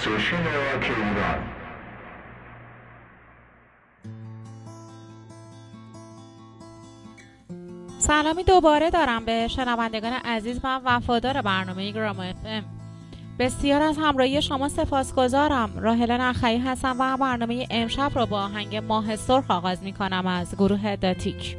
استیشن راک ایران. سلامی دوباره دارم به شنوندگان عزیز و وفادار برنامه گراما اف ام. بسیار از همراهی شما سپاسگزارم. راهله نخعی هستم و برنامه امشب را با آهنگ ماه سرخ آغاز می کنم از گروه داتیک.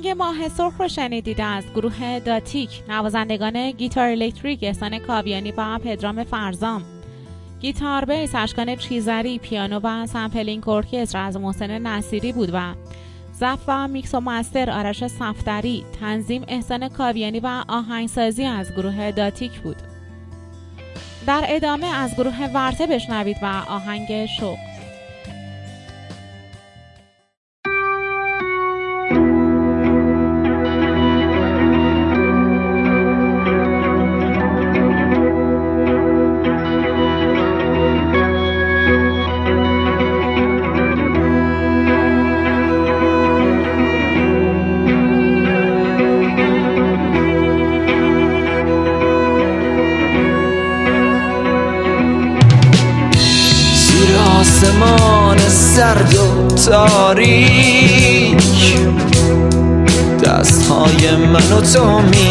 آهنگ ماه سرخ رو شنیدید از گروه داتیک نوازندگان گیتار الکتریک احسان کاویانی و پدرام فرزام. گیتار bass اشکان چیزری پیانو و sampling ارکستر از محسن نصیری بود و ضبط و میکس و master آرش صفدری تنظیم احسان کاویانی و آهنگسازی از گروه داتیک بود. در ادامه از گروه ورته بشنوید و آهنگ شوق. من و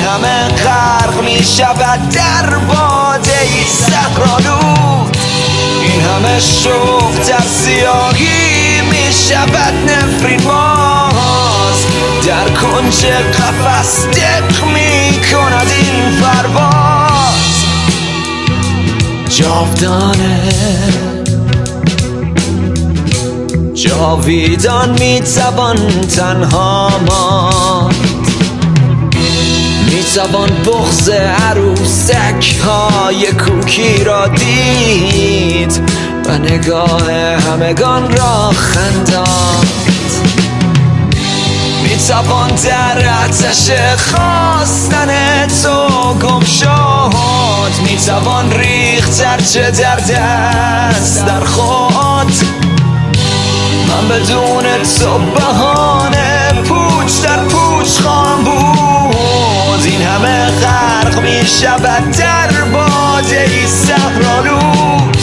همه غرق می شود در باده ای سخرالود این همه شوق در سیاهی می شود نفرین باز. در کنج قفص دق می کند این پرواز. جاودانه جاویدان می‌توان تنها ماند. می‌توان بغز عروسک های کوکی را دید و نگاه همگان را خنداند. می‌توان در آتش خواستن تو گم شد. می‌توان ریخت چه در دست در خود. من بدون تو بهانه پوچ در پوچ خواهم بود. این همه غرق می شود در باده ای سهرالود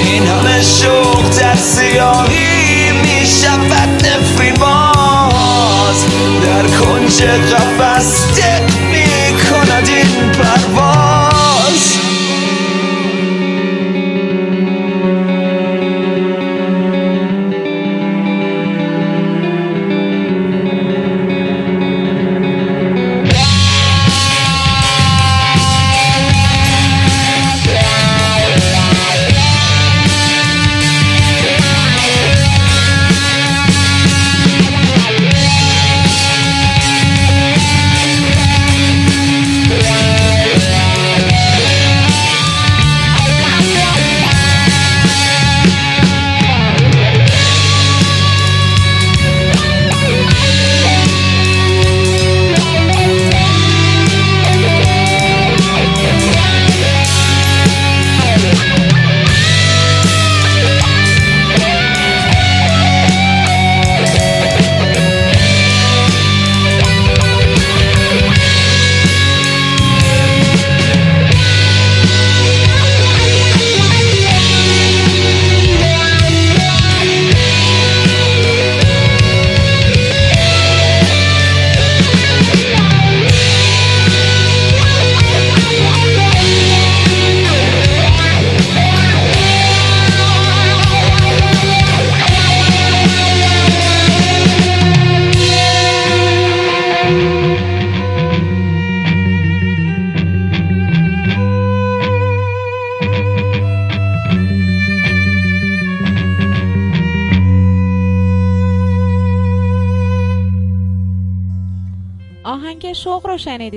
این همه شوق در سیاهی می شود نفرین باز. در کنج قفص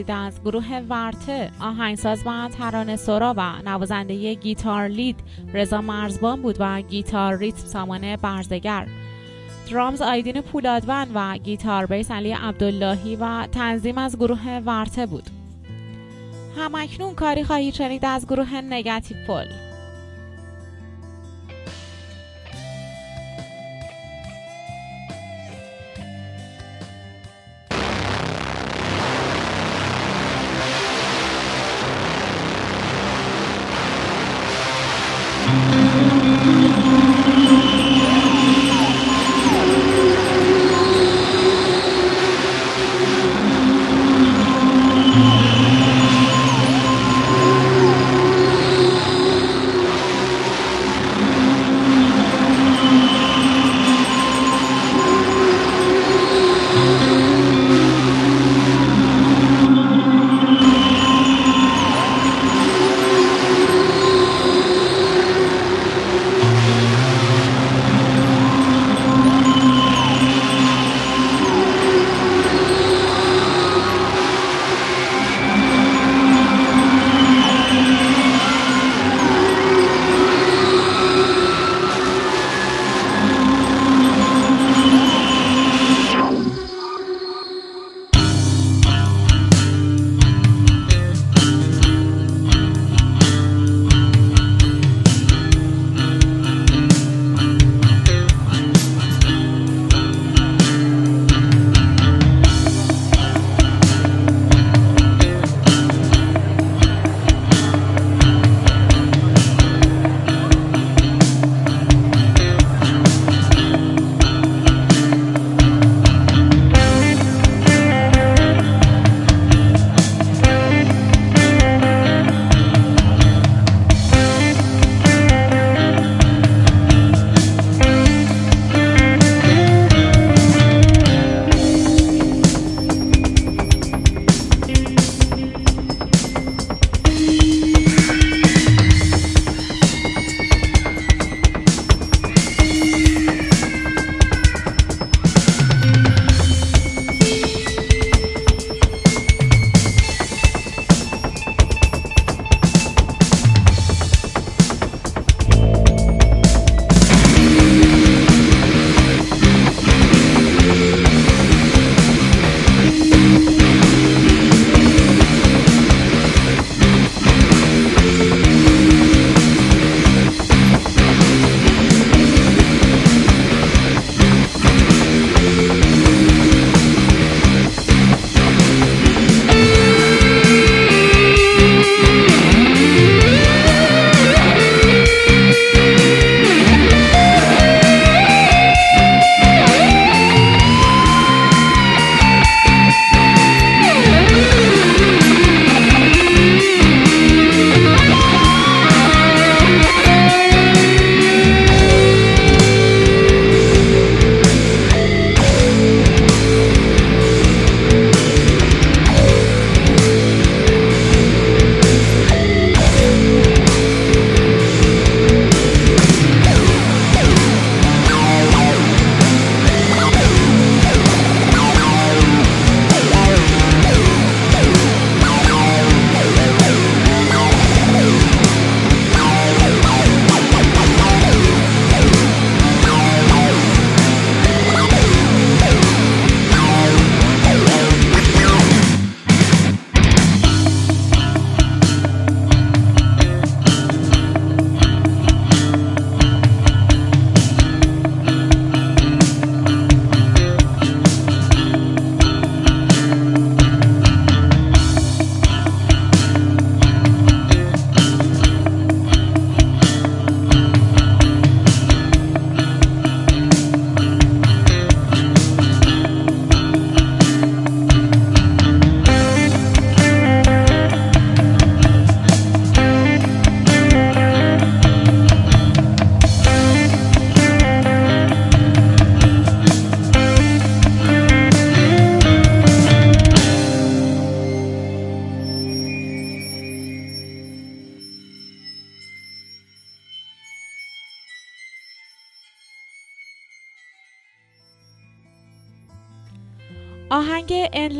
شنیدید از گروه ورته آهنگساز و ترانه سورا و نوازنده گیتار لید رضا مرزبان بود و گیتار ریتم سامان برزگر. درامز آیدین پولادون و گیتار بیس علی عبداللهی و تنظیم از گروه ورته بود. همکنون کاری خواهید شنید از گروه نگاتیو پل.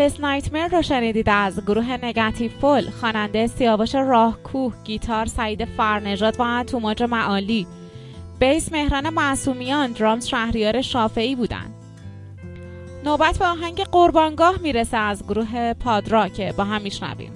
Endless Nightmare رو شنیدید از گروه نگاتیو فول. خواننده سیاوش راهکوه گیتار سعید فرنژاد و توماج معالی. بیس مهران معصومیان درامز شهریار شافعی بودند. نوبت به آهنگ قربانگاه می‌رسه از گروه پادرا که با هم میشنویم.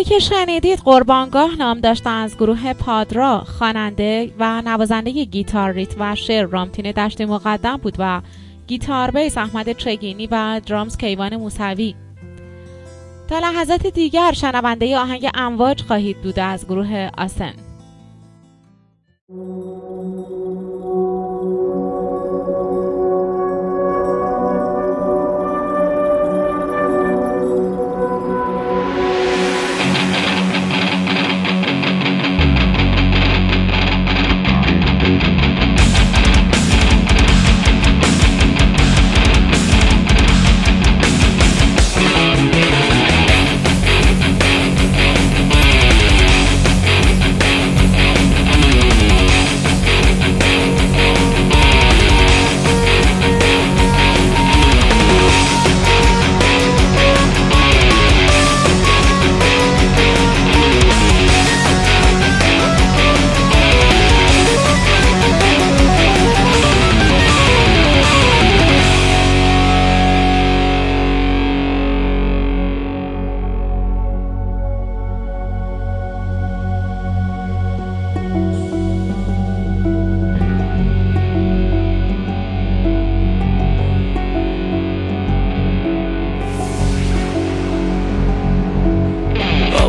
کاری که شنیدید قربانگاه نام داشته از گروه پادرا خواننده و نوازنده گیتار ریت و شعر. رامتین دشتی مقدم بود و گیتار بیس احمد چگینی و درامز کیوان موسوی. تا لحظات دیگر شنونده آهنگ امواج خواهید بود از گروه آسن.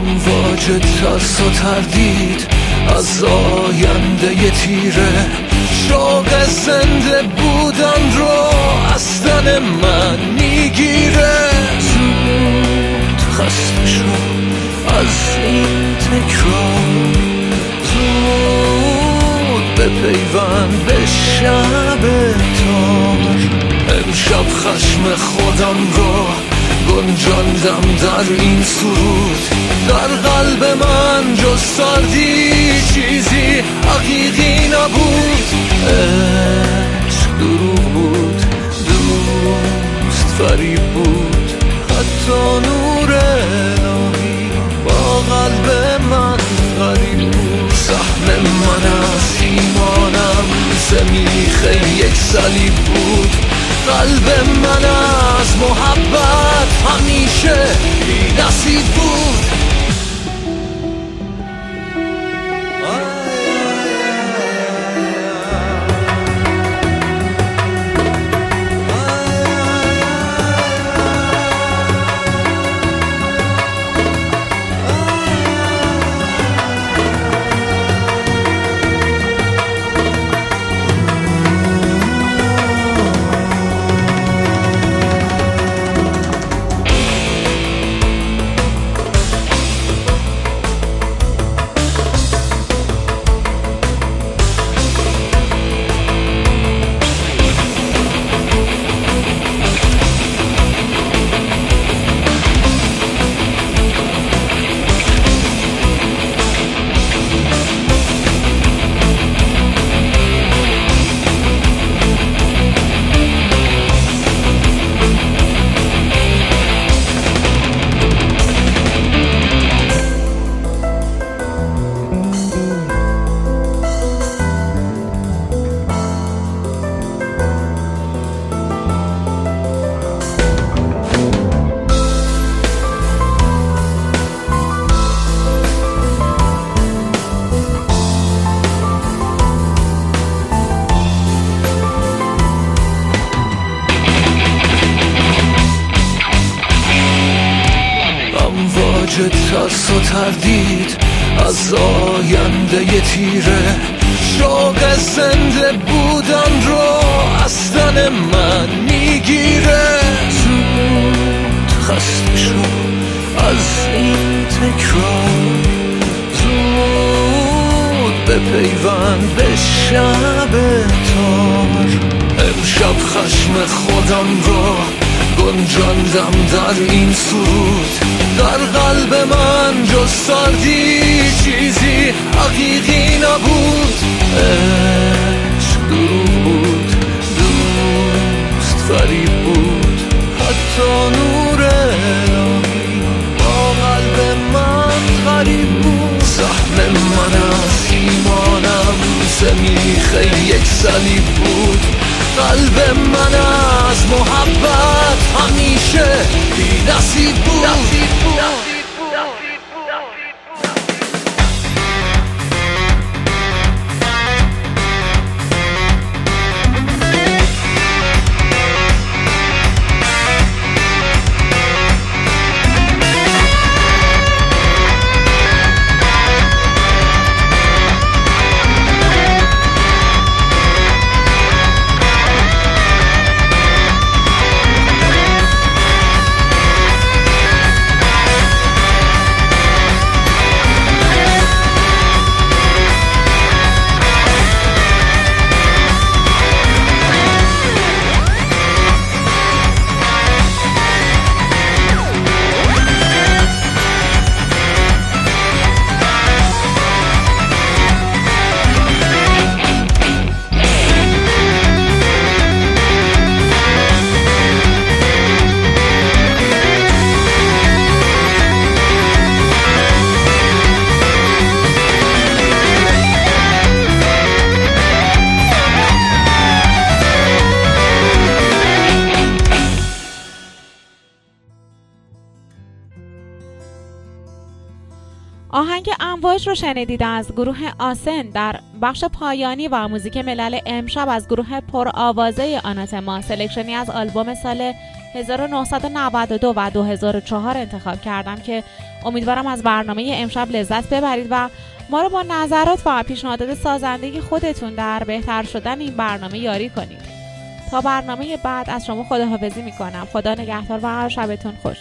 امواج ترس و تردید از آینده تیره. شوق زنده بودن رو از دل من می‌گیره. زود خسته شو از این تکرار. زود به پیوند به شب تار. امشب خشم خودم رو گنجاندم در این سرود. در قلب من جز سردی چیزی حقیقی نبود. عشق دروغ بود دوست فریب بود. حتی نور الهی با قلب من غریب بود. سهم من از ایمانم زمیخه یک صلیب بود. قلب من از محبت همیشه بی نصیب بود. شنیدید از گروه آسن در بخش پایانی و موزیک ملل امشب از گروه پر آوازه آناتما سلکشنی از آلبوم سال 1992 و 2004 انتخاب کردم که امیدوارم از برنامه امشب لذت ببرید و ما رو با نظرات و پیشنهادات سازندگی خودتون در بهتر شدن این برنامه یاری کنید. تا برنامه بعد از شما خداحافظی می‌کنم. خدا نگهدار و شبتون خوش.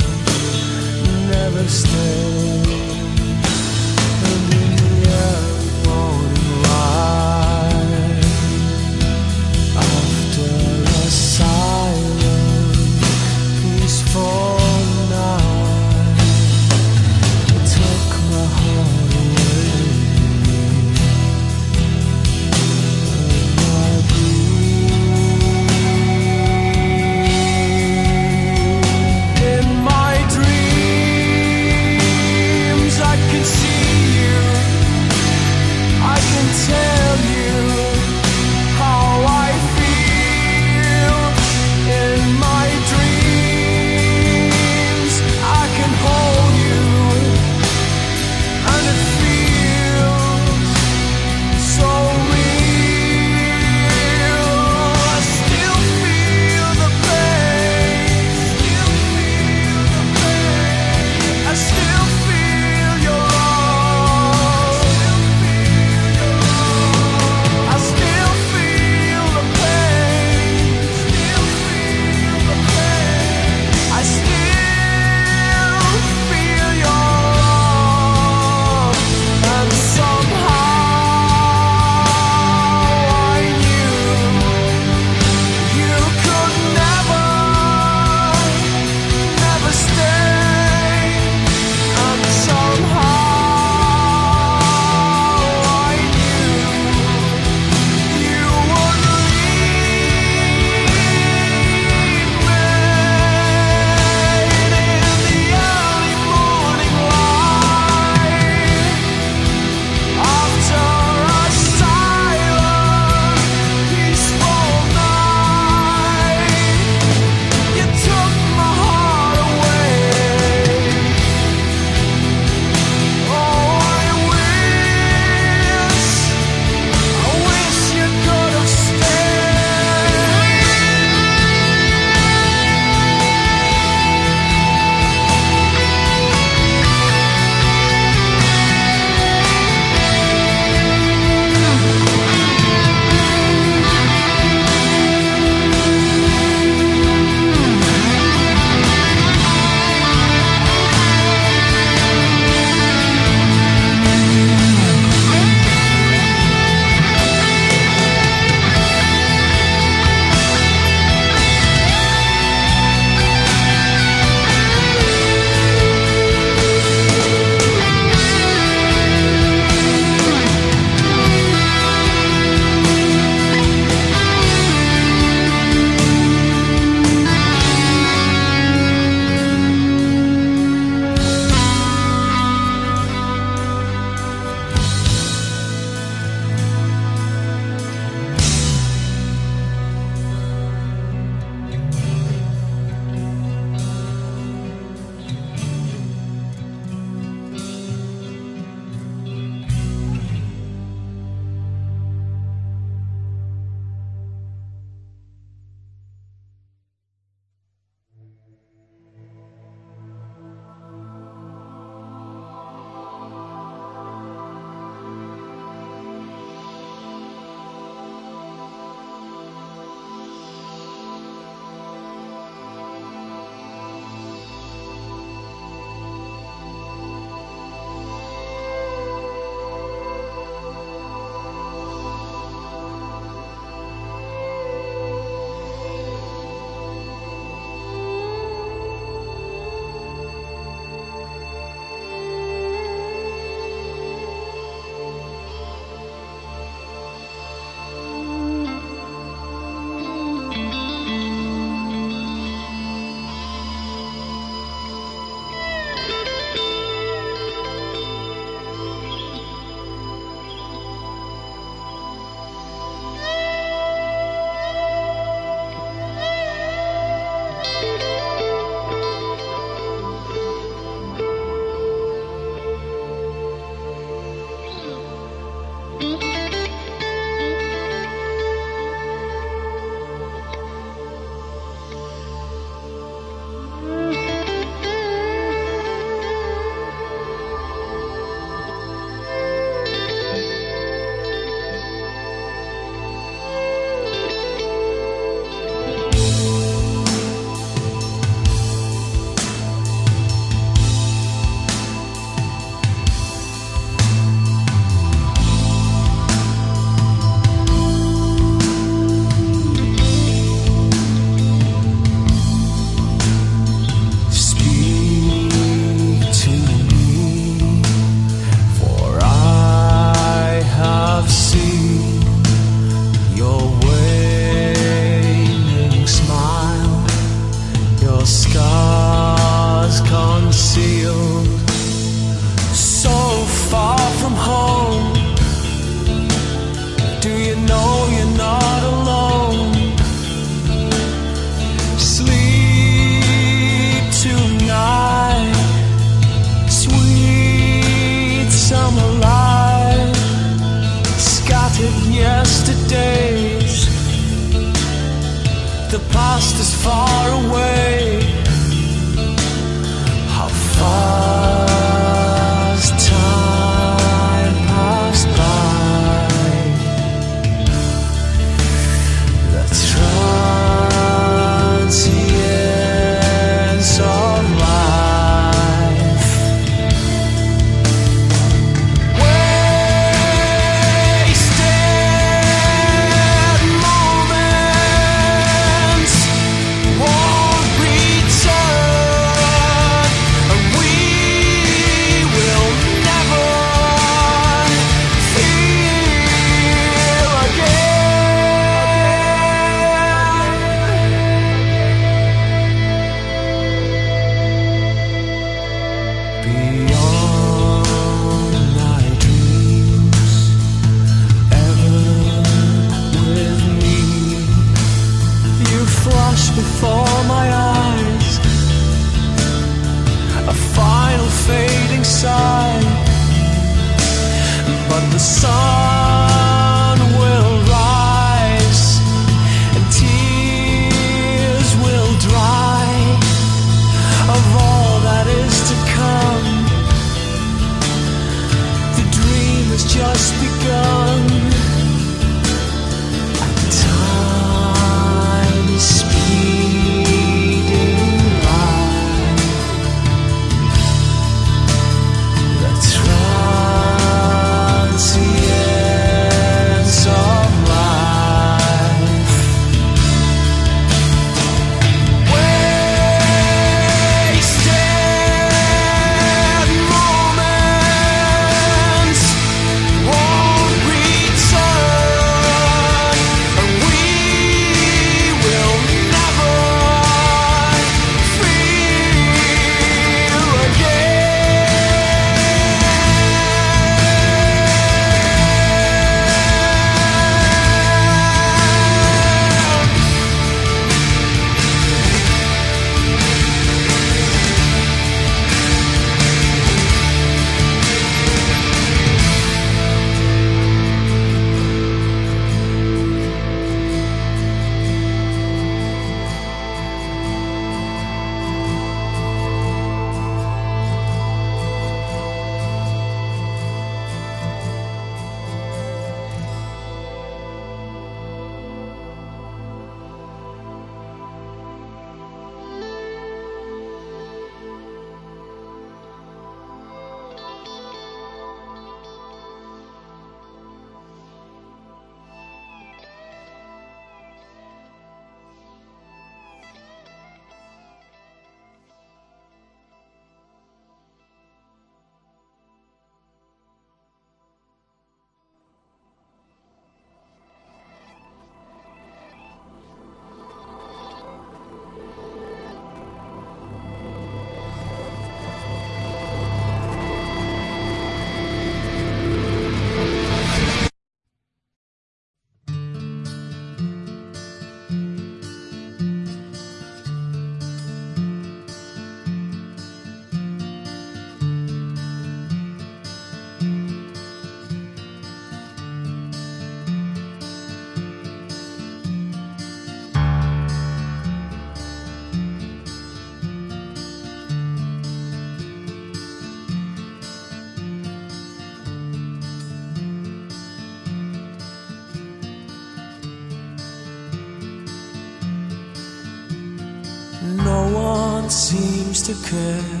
one seems to care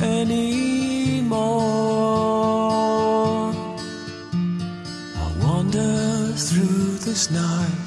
anymore. I wander through this night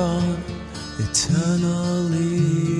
gone eternally.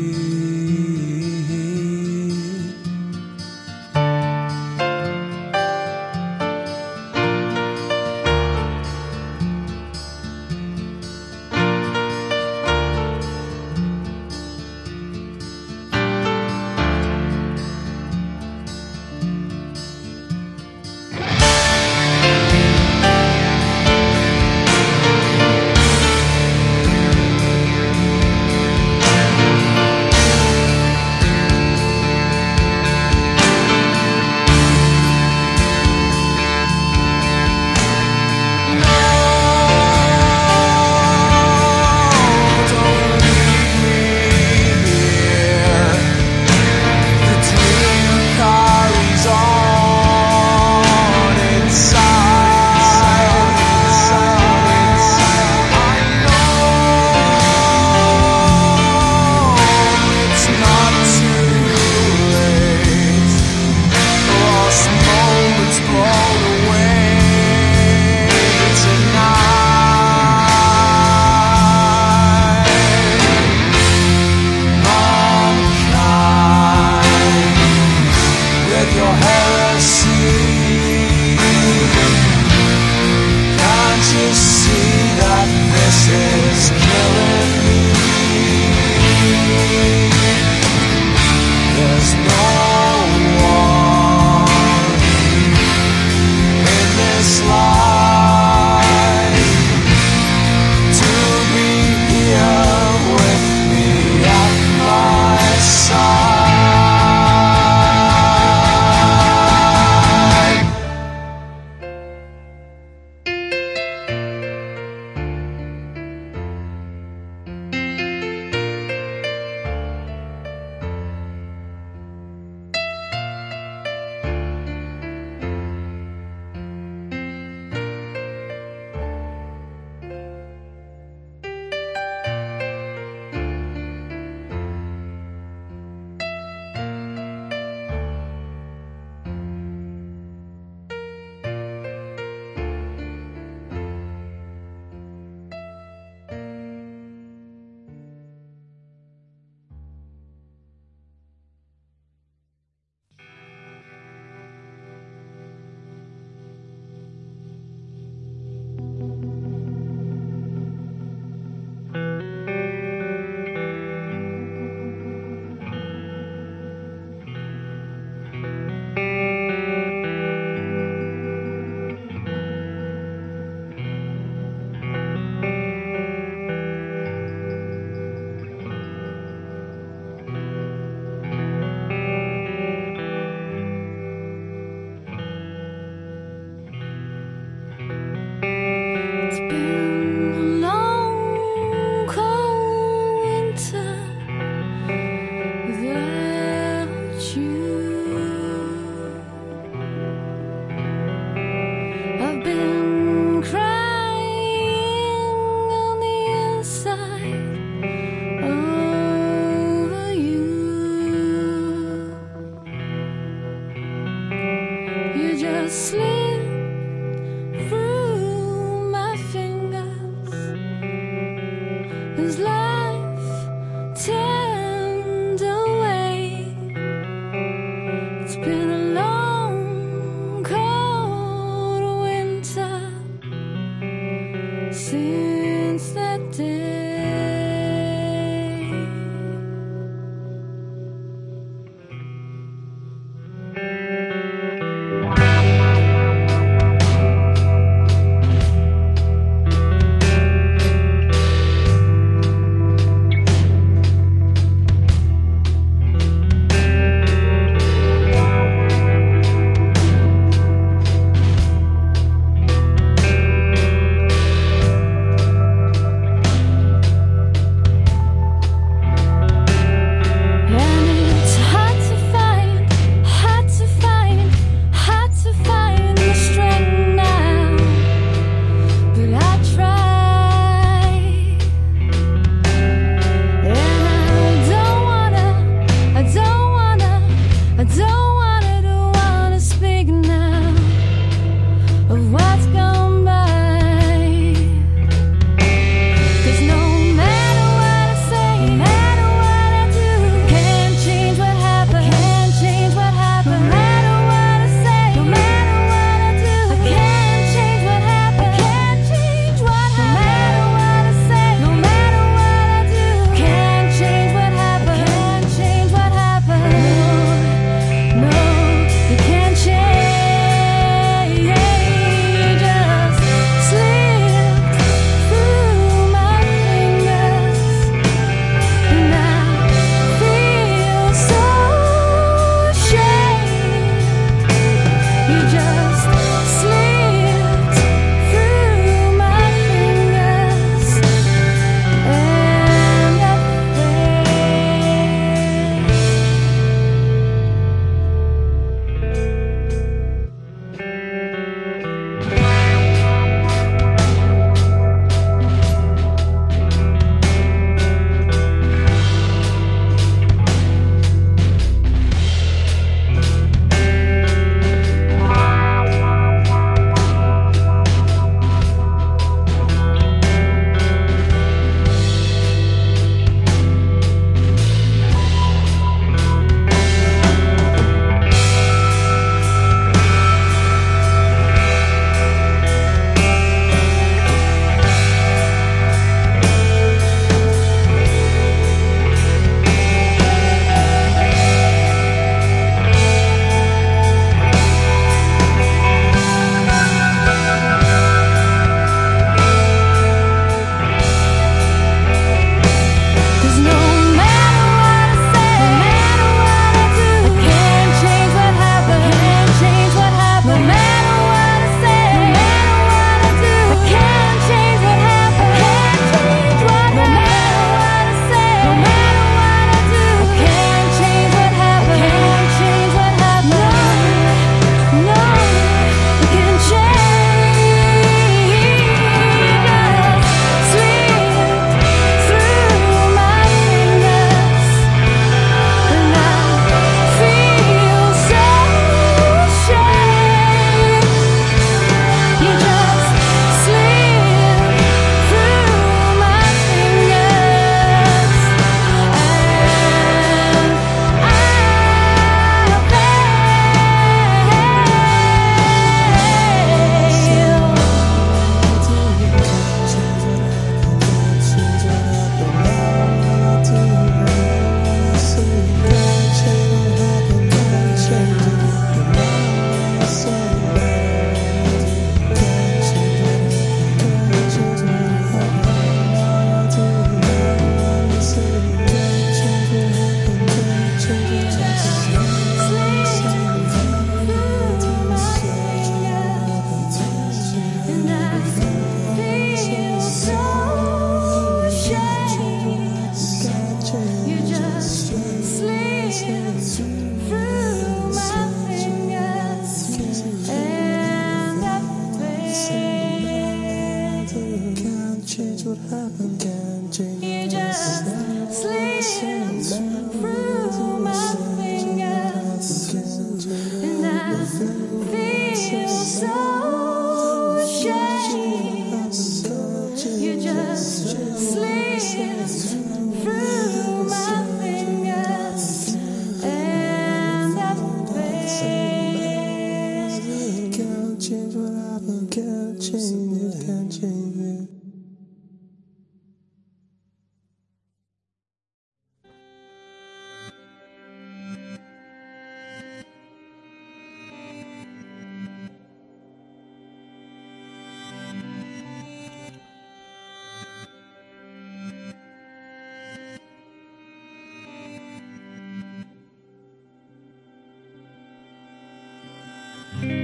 Who's love?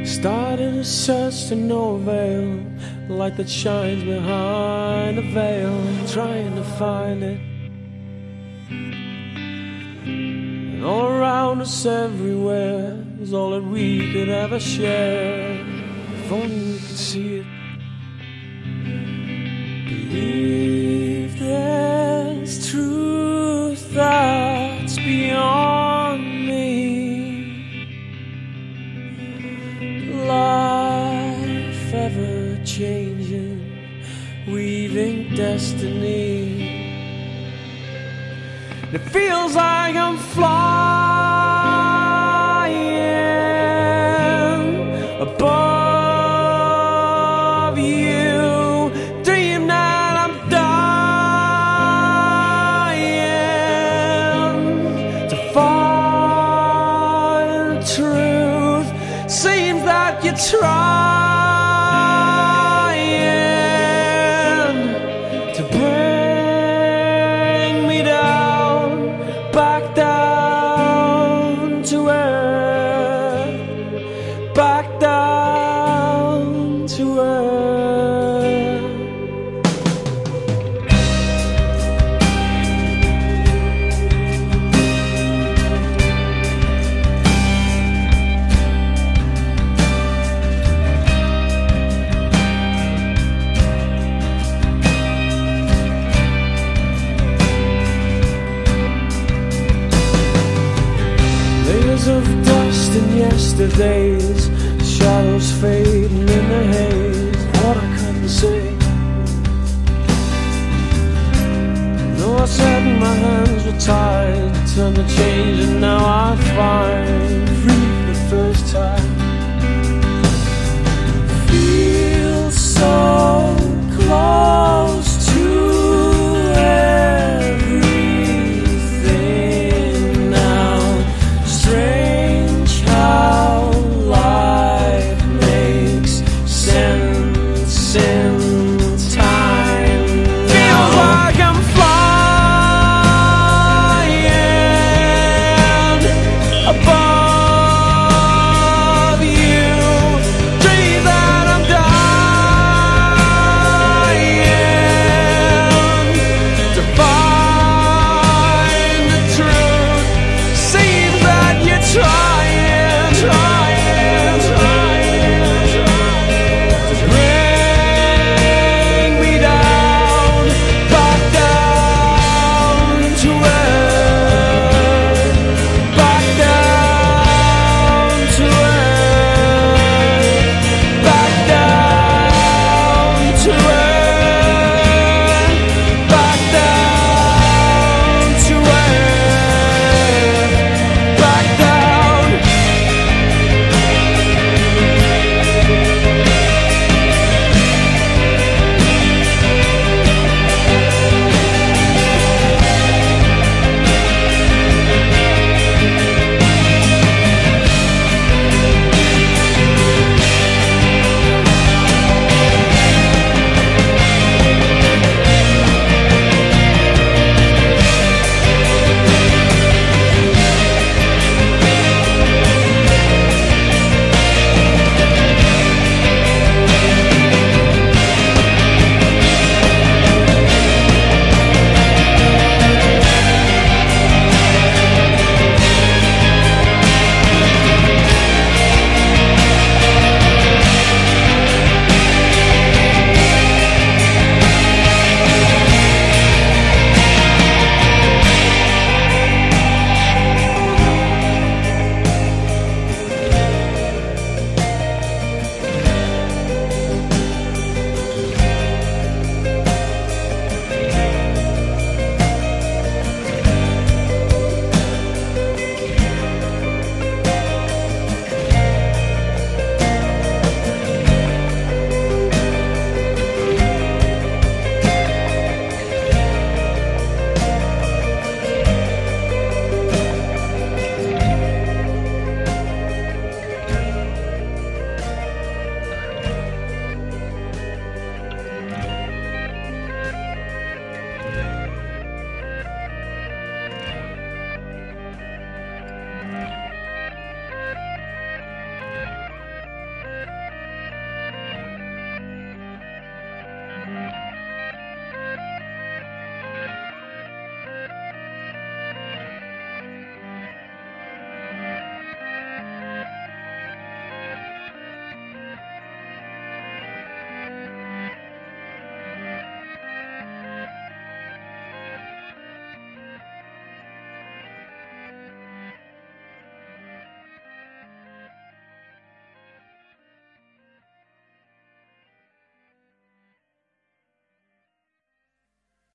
Started a search to no avail, light that shines behind a veil, trying to find it. And all around us, everywhere, is all that we could ever share. If only we could see it. Feels like I'm flying Said my hands were tied Turned the change and now I find Free the first time. Feel so